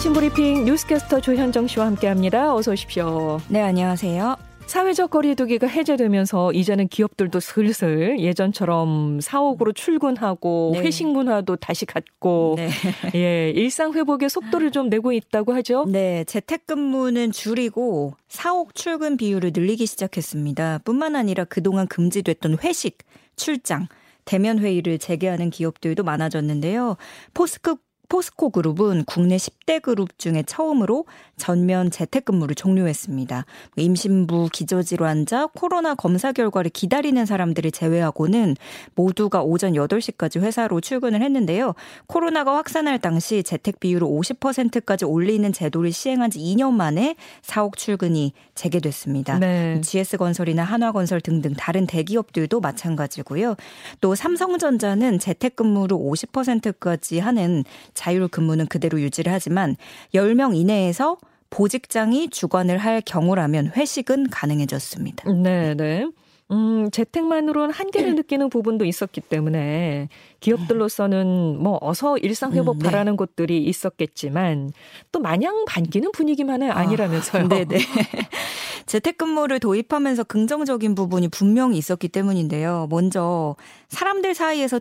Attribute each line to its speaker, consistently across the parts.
Speaker 1: 아침 브리핑 뉴스캐스터 조현정 씨와 함께합니다. 어서 오십시오.
Speaker 2: 네, 안녕하세요.
Speaker 1: 사회적 거리두기가 해제되면서 이제는 기업들도 슬슬 예전처럼 사옥으로 출근하고 네. 회식 문화도 다시 갖고 네. 예, 일상 회복의 속도를 좀 내고 있다고 하죠.
Speaker 2: 네, 재택근무는 줄이고 사옥 출근 비율을 늘리기 시작했습니다. 뿐만 아니라 그동안 금지됐던 회식, 출장, 대면 회의를 재개하는 기업들도 많아졌는데요. 포스크 포스코 그룹은 국내 10대 그룹 중에 처음으로 전면 재택근무를 종료했습니다. 임신부, 기저질환자, 코로나 검사 결과를 기다리는 사람들을 제외하고는 모두가 오전 8시까지 회사로 출근을 했는데요. 코로나가 확산할 당시 재택 비율을 50%까지 올리는 제도를 시행한 지 2년 만에 사옥 출근이 재개됐습니다. 네. GS건설이나 한화건설 등등 다른 대기업들도 마찬가지고요. 또 삼성전자는 재택근무를 50%까지 하는 자율 근무는 그대로 유지를 하지만 10명 이내에서 보직장이 주관을 할 경우라면 회식은 가능해졌습니다.
Speaker 1: 네, 네. 음, 재택만으로는 한계를 느끼는 부분도 있었기 때문에 기업들로서는 뭐 어서 일상 회복 음, 네. 바라는 곳들이 있었겠지만 또 마냥 반기는 분위기만은 아, 아니라면서요. 아,
Speaker 2: 네네. 재택근무를 도입하면서 긍정적인 부분이 분명히 있었기 때문인데요. 먼저 사람들 사이에서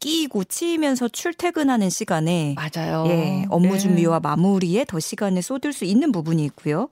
Speaker 2: 끼고 치이면서 출퇴근하는 시간에
Speaker 1: 맞아요.
Speaker 2: 예, 업무 네. 준비와 마무리에 더 시간을 쏟을 수 있는 부분이 있고요.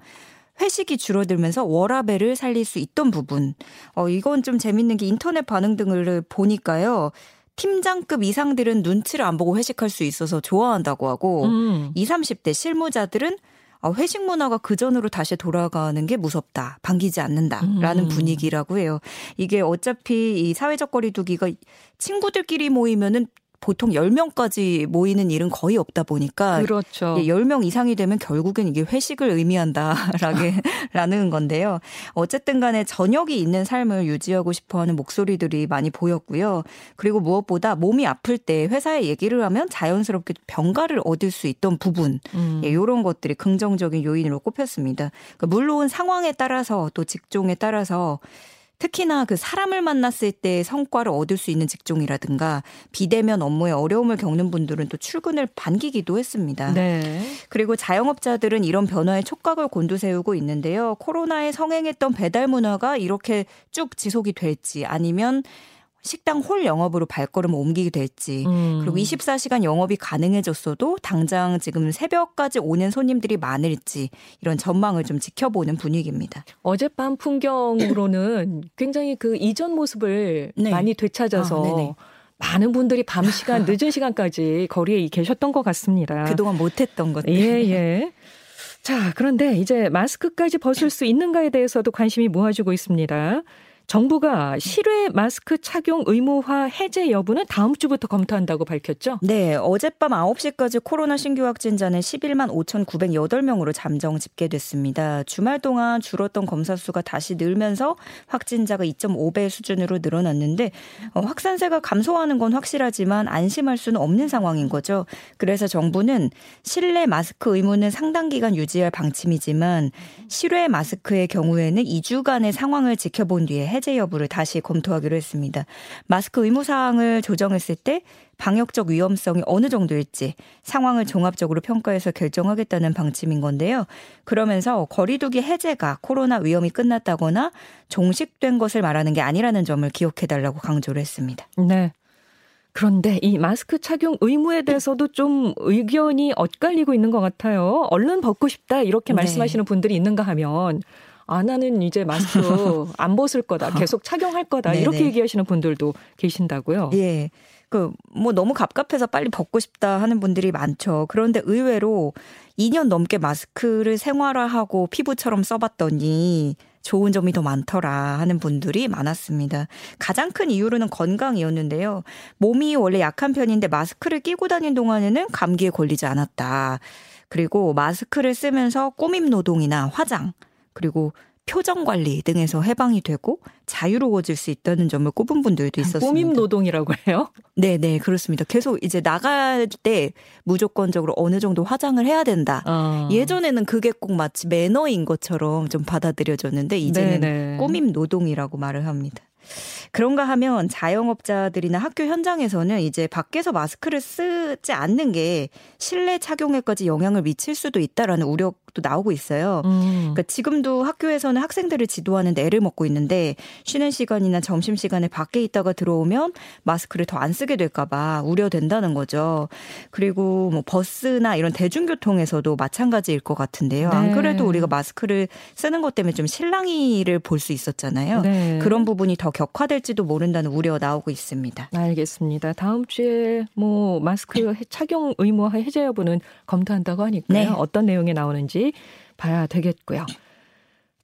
Speaker 2: 회식이 줄어들면서 워라벨을 살릴 수 있던 부분. 어, 이건 좀 재밌는 게 인터넷 반응 등을 보니까요. 팀장급 이상들은 눈치를 안 보고 회식할 수 있어서 좋아한다고 하고 음. 20, 30대 실무자들은 어, 회식 문화가 그 전으로 다시 돌아가는 게 무섭다. 반기지 않는다라는 음. 분위기라고 해요. 이게 어차피 이 사회적 거리두기가 친구들끼리 모이면은 보통 10명까지 모이는 일은 거의 없다 보니까
Speaker 1: 그렇죠.
Speaker 2: 10명 이상이 되면 결국엔 이게 회식을 의미한다라는 건데요. 어쨌든 간에 저녁이 있는 삶을 유지하고 싶어 하는 목소리들이 많이 보였고요. 그리고 무엇보다 몸이 아플 때 회사에 얘기를 하면 자연스럽게 병가를 얻을 수 있던 부분 음. 예, 이런 것들이 긍정적인 요인으로 꼽혔습니다. 그러니까 물론 상황에 따라서 또 직종에 따라서 특히나 그 사람을 만났을 때 성과를 얻을 수 있는 직종이라든가 비대면 업무에 어려움을 겪는 분들은 또 출근을 반기기도 했습니다. 네. 그리고 자영업자들은 이런 변화에 촉각을 곤두세우고 있는데요. 코로나에 성행했던 배달 문화가 이렇게 쭉 지속이 될지 아니면 식당 홀 영업으로 발걸음을 옮기게 될지 음. 그리고 24시간 영업이 가능해졌어도 당장 지금 새벽까지 오는 손님들이 많을지 이런 전망을 좀 지켜보는 분위기입니다.
Speaker 1: 어젯밤 풍경으로는 굉장히 그 이전 모습을 네. 많이 되찾아서 아, 많은 분들이 밤 시간 늦은 시간까지 거리에 계셨던 것 같습니다.
Speaker 2: 그동안 못했던 것들.
Speaker 1: 예 예. 자 그런데 이제 마스크까지 벗을 수 있는가에 대해서도 관심이 모아지고 있습니다. 정부가 실외 마스크 착용 의무화 해제 여부는 다음 주부터 검토한다고 밝혔죠?
Speaker 2: 네, 어젯밤 9시까지 코로나 신규 확진자는 11만 5,908명으로 잠정 집계됐습니다. 주말 동안 줄었던 검사 수가 다시 늘면서 확진자가 2.5배 수준으로 늘어났는데 어, 확산세가 감소하는 건 확실하지만 안심할 수는 없는 상황인 거죠. 그래서 정부는 실내 마스크 의무는 상당 기간 유지할 방침이지만 실외 마스크의 경우에는 2주간의 상황을 지켜본 뒤에 해제 여부를 다시 검토하기로 했습니다. 마스크 의무 사항을 조정했을 때 방역적 위험성이 어느 정도일지 상황을 종합적으로 평가해서 결정하겠다는 방침인 건데요. 그러면서 거리두기 해제가 코로나 위험이 끝났다거나 종식된 것을 말하는 게 아니라는 점을 기억해달라고 강조를 했습니다.
Speaker 1: 네. 그런데 이 마스크 착용 의무에 대해서도 좀 의견이 엇갈리고 있는 것 같아요. 얼른 벗고 싶다 이렇게 네. 말씀하시는 분들이 있는가 하면 아, 나는 이제 마스크 안 벗을 거다. 계속 착용할 거다. 이렇게 얘기하시는 분들도 계신다고요.
Speaker 2: 예. 그, 뭐 너무 갑갑해서 빨리 벗고 싶다 하는 분들이 많죠. 그런데 의외로 2년 넘게 마스크를 생활화하고 피부처럼 써봤더니 좋은 점이 더 많더라 하는 분들이 많았습니다. 가장 큰 이유로는 건강이었는데요. 몸이 원래 약한 편인데 마스크를 끼고 다닌 동안에는 감기에 걸리지 않았다. 그리고 마스크를 쓰면서 꾸밈 노동이나 화장, 그리고 표정 관리 등에서 해방이 되고 자유로워질 수 있다는 점을 꼽은 분들도 있었습니다.
Speaker 1: 꾸밈 노동이라고 해요?
Speaker 2: 네, 네, 그렇습니다. 계속 이제 나갈 때 무조건적으로 어느 정도 화장을 해야 된다. 어. 예전에는 그게 꼭 마치 매너인 것처럼 좀 받아들여졌는데 이제는 네네. 꾸밈 노동이라고 말을 합니다. 그런가 하면 자영업자들이나 학교 현장에서는 이제 밖에서 마스크를 쓰지 않는 게 실내 착용에까지 영향을 미칠 수도 있다라는 우려 도 나오고 있어요. 음. 그러니까 지금도 학교에서는 학생들을 지도하는데 애를 먹고 있는데 쉬는 시간이나 점심 시간에 밖에 있다가 들어오면 마스크를 더 안 쓰게 될까봐 우려된다는 거죠. 그리고 뭐 버스나 이런 대중교통에서도 마찬가지일 것 같은데요. 네. 안 그래도 우리가 마스크를 쓰는 것 때문에 좀 실랑이를 볼 수 있었잖아요. 네. 그런 부분이 더 격화될지도 모른다는 우려가 나오고 있습니다.
Speaker 1: 알겠습니다. 다음 주에 뭐 마스크 착용 의무 해제 여부는 검토한다고 하니까요. 네. 어떤 내용이 나오는지 봐야 되겠고요.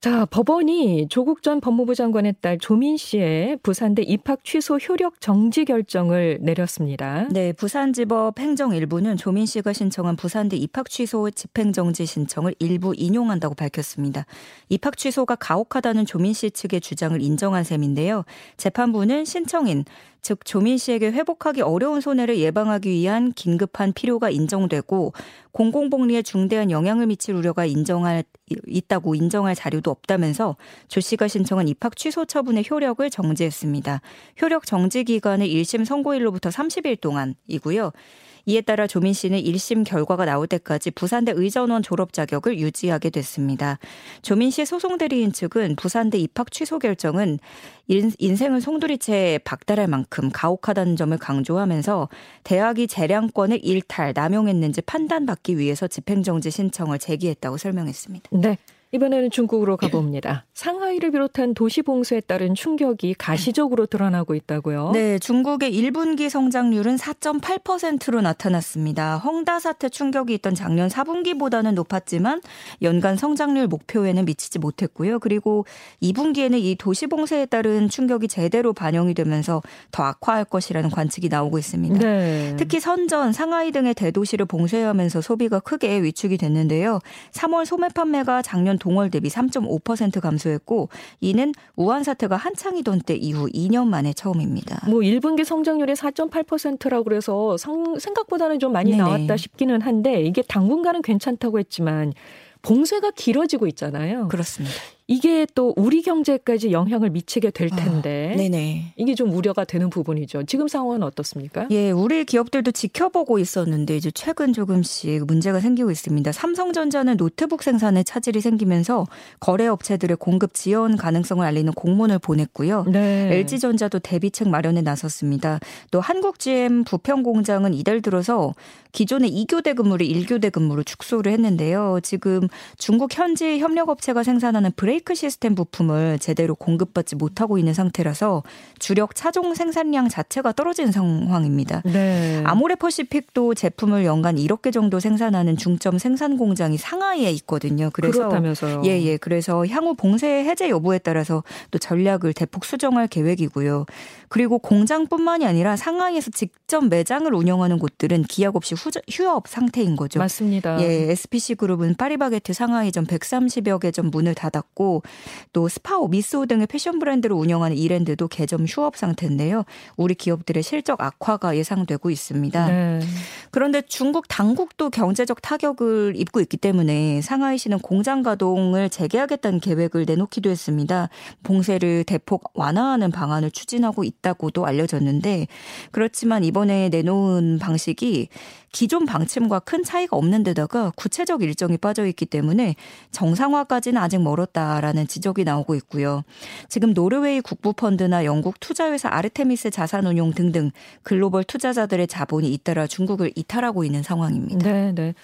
Speaker 1: 자, 법원이 조국 전 법무부 장관의 딸 조민 씨의 부산대 입학 취소 효력 정지 결정을 내렸습니다.
Speaker 2: 네, 부산지법 행정 1부는 조민 씨가 신청한 부산대 입학 취소 집행 정지 신청을 일부 인용한다고 밝혔습니다. 입학 취소가 가혹하다는 조민 씨 측의 주장을 인정한 셈인데요. 재판부는 신청인 즉 조민 씨에게 회복하기 어려운 손해를 예방하기 위한 긴급한 필요가 인정되고 공공복리에 중대한 영향을 미칠 우려가 인정할 있다고 인정할 자료도 없다면서 조 씨가 신청한 입학 취소 처분의 효력을 정지했습니다. 효력 정지 기간은 1심 선고일로부터 30일 동안이고요. 이에 따라 조민 씨는 1심 결과가 나올 때까지 부산대 의전원 졸업 자격을 유지하게 됐습니다. 조민 씨 소송 대리인 측은 부산대 입학 취소 결정은 인생을 송두리째 박달할 만큼 가혹하다는 점을 강조하면서 대학이 재량권을 일탈, 남용했는지 판단받기 위해서 집행정지 신청을 제기했다고 설명했습니다.
Speaker 1: 네. 이번에는 중국으로 가봅니다. 상하이를 비롯한 도시 봉쇄에 따른 충격이 가시적으로 드러나고 있다고요.
Speaker 2: 네, 중국의 1분기 성장률은 4.8%로 나타났습니다. 헝다 사태 충격이 있던 작년 4분기보다는 높았지만 연간 성장률 목표에는 미치지 못했고요. 그리고 2분기에는 이 도시 봉쇄에 따른 충격이 제대로 반영이 되면서 더 악화할 것이라는 관측이 나오고 있습니다. 네. 특히 선전, 상하이 등의 대도시를 봉쇄하면서 소비가 크게 위축이 됐는데요. 3월 소매 판매가 작년 동월 대비 3.5% 감소했고 이는 우한 사태가 한창이던 때 이후 2년 만에 처음입니다.
Speaker 1: 뭐 1분기 성장률이 4.8%라고 그래서 생각보다는 좀 많이 네네. 나왔다 싶기는 한데 이게 당분간은 괜찮다고 했지만 봉쇄가 길어지고 있잖아요.
Speaker 2: 그렇습니다.
Speaker 1: 이게 또 우리 경제까지 영향을 미치게 될 아, 텐데 아, 네네. 이게 좀 우려가 되는 부분이죠. 지금 상황은 어떻습니까?
Speaker 2: 예, 우리 기업들도 지켜보고 있었는데 이제 최근 조금씩 문제가 생기고 있습니다. 삼성전자는 노트북 생산에 차질이 생기면서 거래 업체들의 공급 지연 가능성을 알리는 공문을 보냈고요. 네. LG전자도 대비책 마련에 나섰습니다. 또 한국GM 부평 공장은 이달 들어서 기존의 2교대 근무를 1교대 근무로 축소를 했는데요. 지금 중국 현지 협력 업체가 생산하는 브레 브레이크 시스템 부품을 제대로 공급받지 못하고 있는 상태라서 주력 차종 생산량 자체가 떨어진 상황입니다. 네. 아모레퍼시픽도 제품을 연간 1억 개 정도 생산하는 중점 생산 공장이 상하이에 있거든요.
Speaker 1: 그래서 그렇다면서요.
Speaker 2: 예, 예. 그래서 향후 봉쇄 해제 여부에 따라서 또 전략을 대폭 수정할 계획이고요. 그리고 공장뿐만이 아니라 상하이에서 직접 매장을 운영하는 곳들은 기약 없이 후, 휴업 상태인 거죠.
Speaker 1: 맞습니다.
Speaker 2: 예, SPC 그룹은 파리바게트 상하이점 130여 개 점 문을 닫았고 있고 또 스파오, 미쏘 등의 패션 브랜드를 운영하는 이랜드도 개점 휴업 상태인데요. 우리 기업들의 실적 악화가 예상되고 있습니다. 네. 그런데 중국 당국도 경제적 타격을 입고 있기 때문에 상하이시는 공장 가동을 재개하겠다는 계획을 내놓기도 했습니다. 봉쇄를 대폭 완화하는 방안을 추진하고 있다고도 알려졌는데 그렇지만 이번에 내놓은 방식이 기존 방침과 큰 차이가 없는 데다가 구체적 일정이 빠져 있기 때문에 정상화까지는 아직 멀었다 라는 지적이 나오고 있고요. 지금 노르웨이 국부펀드나 영국 투자회사 아르테미스 자산운용 등등 글로벌 투자자들의 자본이 잇따라 중국을 이탈하고 있는 상황입니다.
Speaker 1: 네, 네.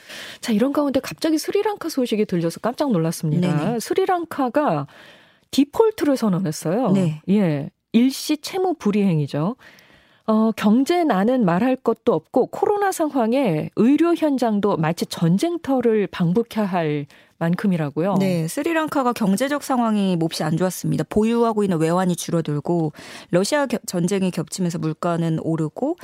Speaker 1: 자, 이런 가운데 갑자기 스리랑카 소식이 들려서 깜짝 놀랐습니다. 네네. 스리랑카가 디폴트를 선언했어요. 네. 예. 일시 채무 불이행이죠. 어, 경제난은 말할 것도 없고 코로나 상황에 의료 현장도 마치 전쟁터를 방북해야 할 만큼이라고요.
Speaker 2: 네, 스리랑카가 경제적 상황이 몹시 안 좋았습니다. 보유하고 있는 외환이 줄어들고 러시아 전쟁이 겹치면서 물가는 오르고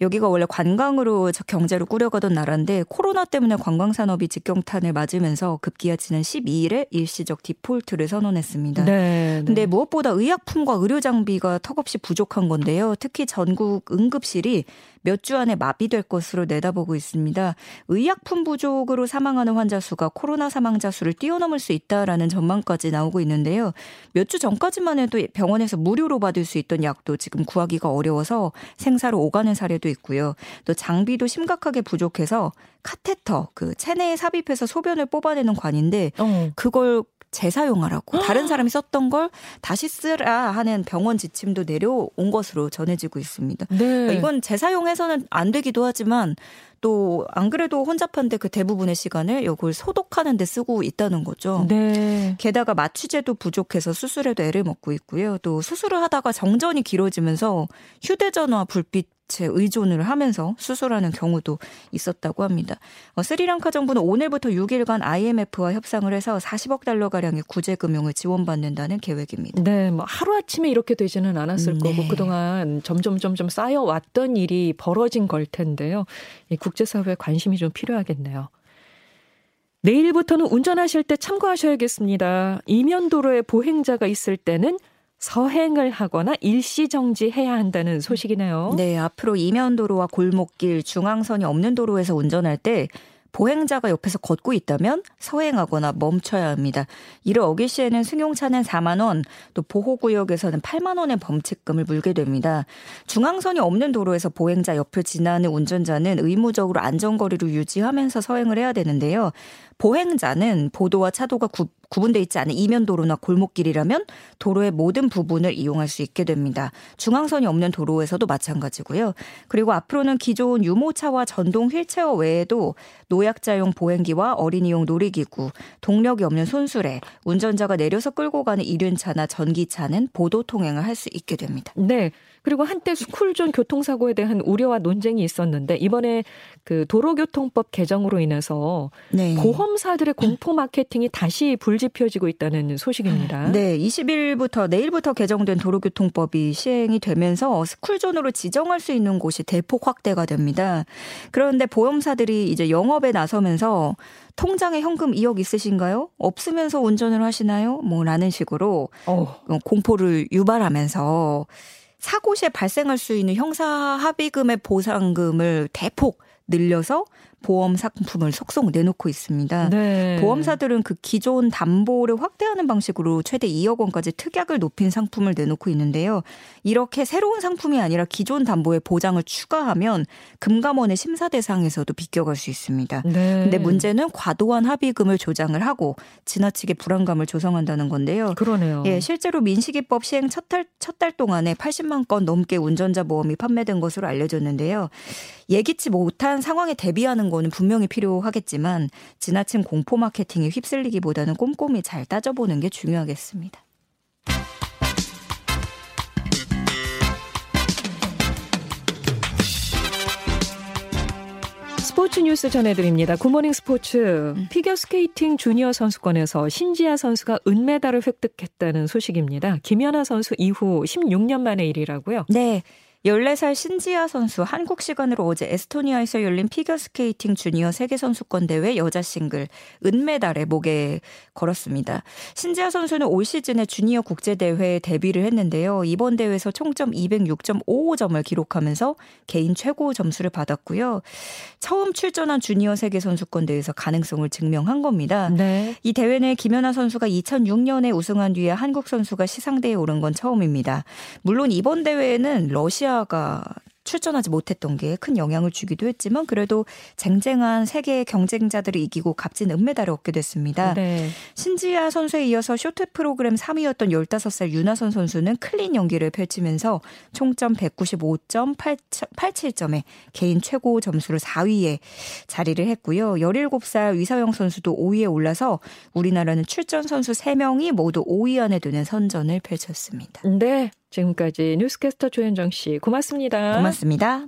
Speaker 2: 여기가 원래 관광으로 경제를 꾸려가던 나라인데 코로나 때문에 관광 산업이 직경탄을 맞으면서 급기야 지난 12일에 일시적 디폴트를 선언했습니다. 네, 네. 근데 무엇보다 의약품과 의료 장비가 턱없이 부족한 건데요. 특히 전국 응급실이 몇 주 안에 마비될 것으로 내다보고 있습니다. 의약품 부족으로 사망하는 환자 수가 코로나 사망자 수를 뛰어넘을 수 있다라는 전망까지 나오고 있는데요. 몇 주 전까지만 해도 병원에서 무료로 받을 수 있던 약도 지금 구하기가 어려워서 생사로 오가는 사례도 있고요. 또 장비도 심각하게 부족해서 카테터 그 체내에 삽입해서 소변을 뽑아내는 관인데 어. 그걸 재사용하라고 다른 사람이 썼던 걸 다시 쓰라 하는 병원 지침도 내려온 것으로 전해지고 있습니다. 네. 그러니까 이건 재사용해서는 안 되기도 하지만 또 안 그래도 혼잡한데 그 대부분의 시간을 이걸 소독하는 데 쓰고 있다는 거죠. 네. 게다가 마취제도 부족해서 수술에도 애를 먹고 있고요. 또 수술을 하다가 정전이 길어지면서 휴대전화 불빛 제 의존을 하면서 수술하는 경우도 있었다고 합니다. 어, 스리랑카 정부는 오늘부터 6일간 IMF와 협상을 해서 40억 달러 가량의 구제 금융을 지원받는다는 계획입니다.
Speaker 1: 네, 뭐 하루 아침에 이렇게 되지는 않았을 네. 거고 그동안 점점 점점 쌓여 왔던 일이 벌어진 걸 텐데요. 이 국제사회에 관심이 좀 필요하겠네요. 내일부터는 운전하실 때 참고하셔야겠습니다. 이면도로에 보행자가 있을 때는 서행을 하거나 일시 정지해야 한다는 소식이네요.
Speaker 2: 네, 앞으로 이면도로와 골목길, 중앙선이 없는 도로에서 운전할 때 보행자가 옆에서 걷고 있다면 서행하거나 멈춰야 합니다. 이를 어길 시에는 승용차는 4만 원, 또 보호구역에서는 8만 원의 범칙금을 물게 됩니다. 중앙선이 없는 도로에서 보행자 옆을 지나는 운전자는 의무적으로 안전거리를 유지하면서 서행을 해야 되는데요. 보행자는 보도와 차도가 구, 구분돼 있지 않은 이면 도로나 골목길이라면 도로의 모든 부분을 이용할 수 있게 됩니다. 중앙선이 없는 도로에서도 마찬가지고요. 그리고 앞으로는 기존 유모차와 전동 휠체어 외에도 노약자용 보행기와 어린이용 놀이기구, 동력이 없는 손수레, 운전자가 내려서 끌고 가는 이륜차나 전기차는 보도 통행을 할 수 있게 됩니다.
Speaker 1: 네. 그리고 한때 스쿨존 교통사고에 대한 우려와 논쟁이 있었는데 이번에 그 도로교통법 개정으로 인해서 네. 보험사들의 공포 마케팅이 다시 불지펴지고 있다는 소식입니다.
Speaker 2: 네, 20일부터 내일부터 개정된 도로교통법이 시행이 되면서 스쿨존으로 지정할 수 있는 곳이 대폭 확대가 됩니다. 그런데 보험사들이 이제 영업에 나서면서 통장에 현금 2억 있으신가요? 없으면서 운전을 하시나요? 뭐 라는 식으로 어. 공포를 유발하면서 사고 시에 발생할 수 있는 형사 합의금의 보상금을 대폭 늘려서 보험 상품을 속속 내놓고 있습니다. 네. 보험사들은 그 기존 담보를 확대하는 방식으로 최대 2억 원까지 특약을 높인 상품을 내놓고 있는데요. 이렇게 새로운 상품이 아니라 기존 담보에 보장을 추가하면 금감원의 심사 대상에서도 비껴갈 수 있습니다. 네. 근데 문제는 과도한 합의금을 조장을 하고 지나치게 불안감을 조성한다는 건데요.
Speaker 1: 그러네요.
Speaker 2: 예, 실제로 민식이법 시행 첫달 첫달 동안에 80만 건 넘게 운전자 보험이 판매된 것으로 알려졌는데요. 예기치 못한 상황에 대비하는 거는 분명히 필요하겠지만 지나친 공포 마케팅에 휩쓸리기보다는 꼼꼼히 잘 따져보는 게 중요하겠습니다.
Speaker 1: 스포츠 뉴스 전해드립니다. 굿모닝 스포츠. 음. 피겨스케이팅 주니어 선수권에서 신지아 선수가 은메달을 획득했다는 소식입니다. 김연아 선수 이후 16년 만의 일이라고요?
Speaker 2: 네. 14살 신지아 선수 한국 시간으로 어제 에스토니아에서 열린 피겨스케이팅 주니어 세계선수권 대회 여자 싱글 은메달에 목에 걸었습니다. 신지아 선수는 올 시즌에 주니어 국제대회에 데뷔를 했는데요. 이번 대회에서 총점 206.55점을 기록하면서 개인 최고 점수를 받았고요. 처음 출전한 주니어 세계선수권 대회에서 가능성을 증명한 겁니다. 네. 이 대회는 김연아 선수가 2006년에 우승한 뒤에 한국 선수가 시상대에 오른 건 처음입니다. 물론 이번 대회에는 러시아 러시아가 출전하지 못했던 게 큰 영향을 주기도 했지만 그래도 쟁쟁한 세계 경쟁자들을 이기고 값진 은메달을 얻게 됐습니다. 네. 신지아 선수에 이어서 쇼트 프로그램 3위였던 15살 윤아선 선수는 clean 연기를 펼치면서 총점 195.87점에 개인 최고 점수를 4위에 자리를 했고요. 17살 위서영 선수도 5위에 올라서 우리나라는 출전 선수 3명이 모두 5위 안에 드는 선전을 펼쳤습니다.
Speaker 1: 네. 지금까지 뉴스캐스터 조현정 씨 고맙습니다.
Speaker 2: 고맙습니다.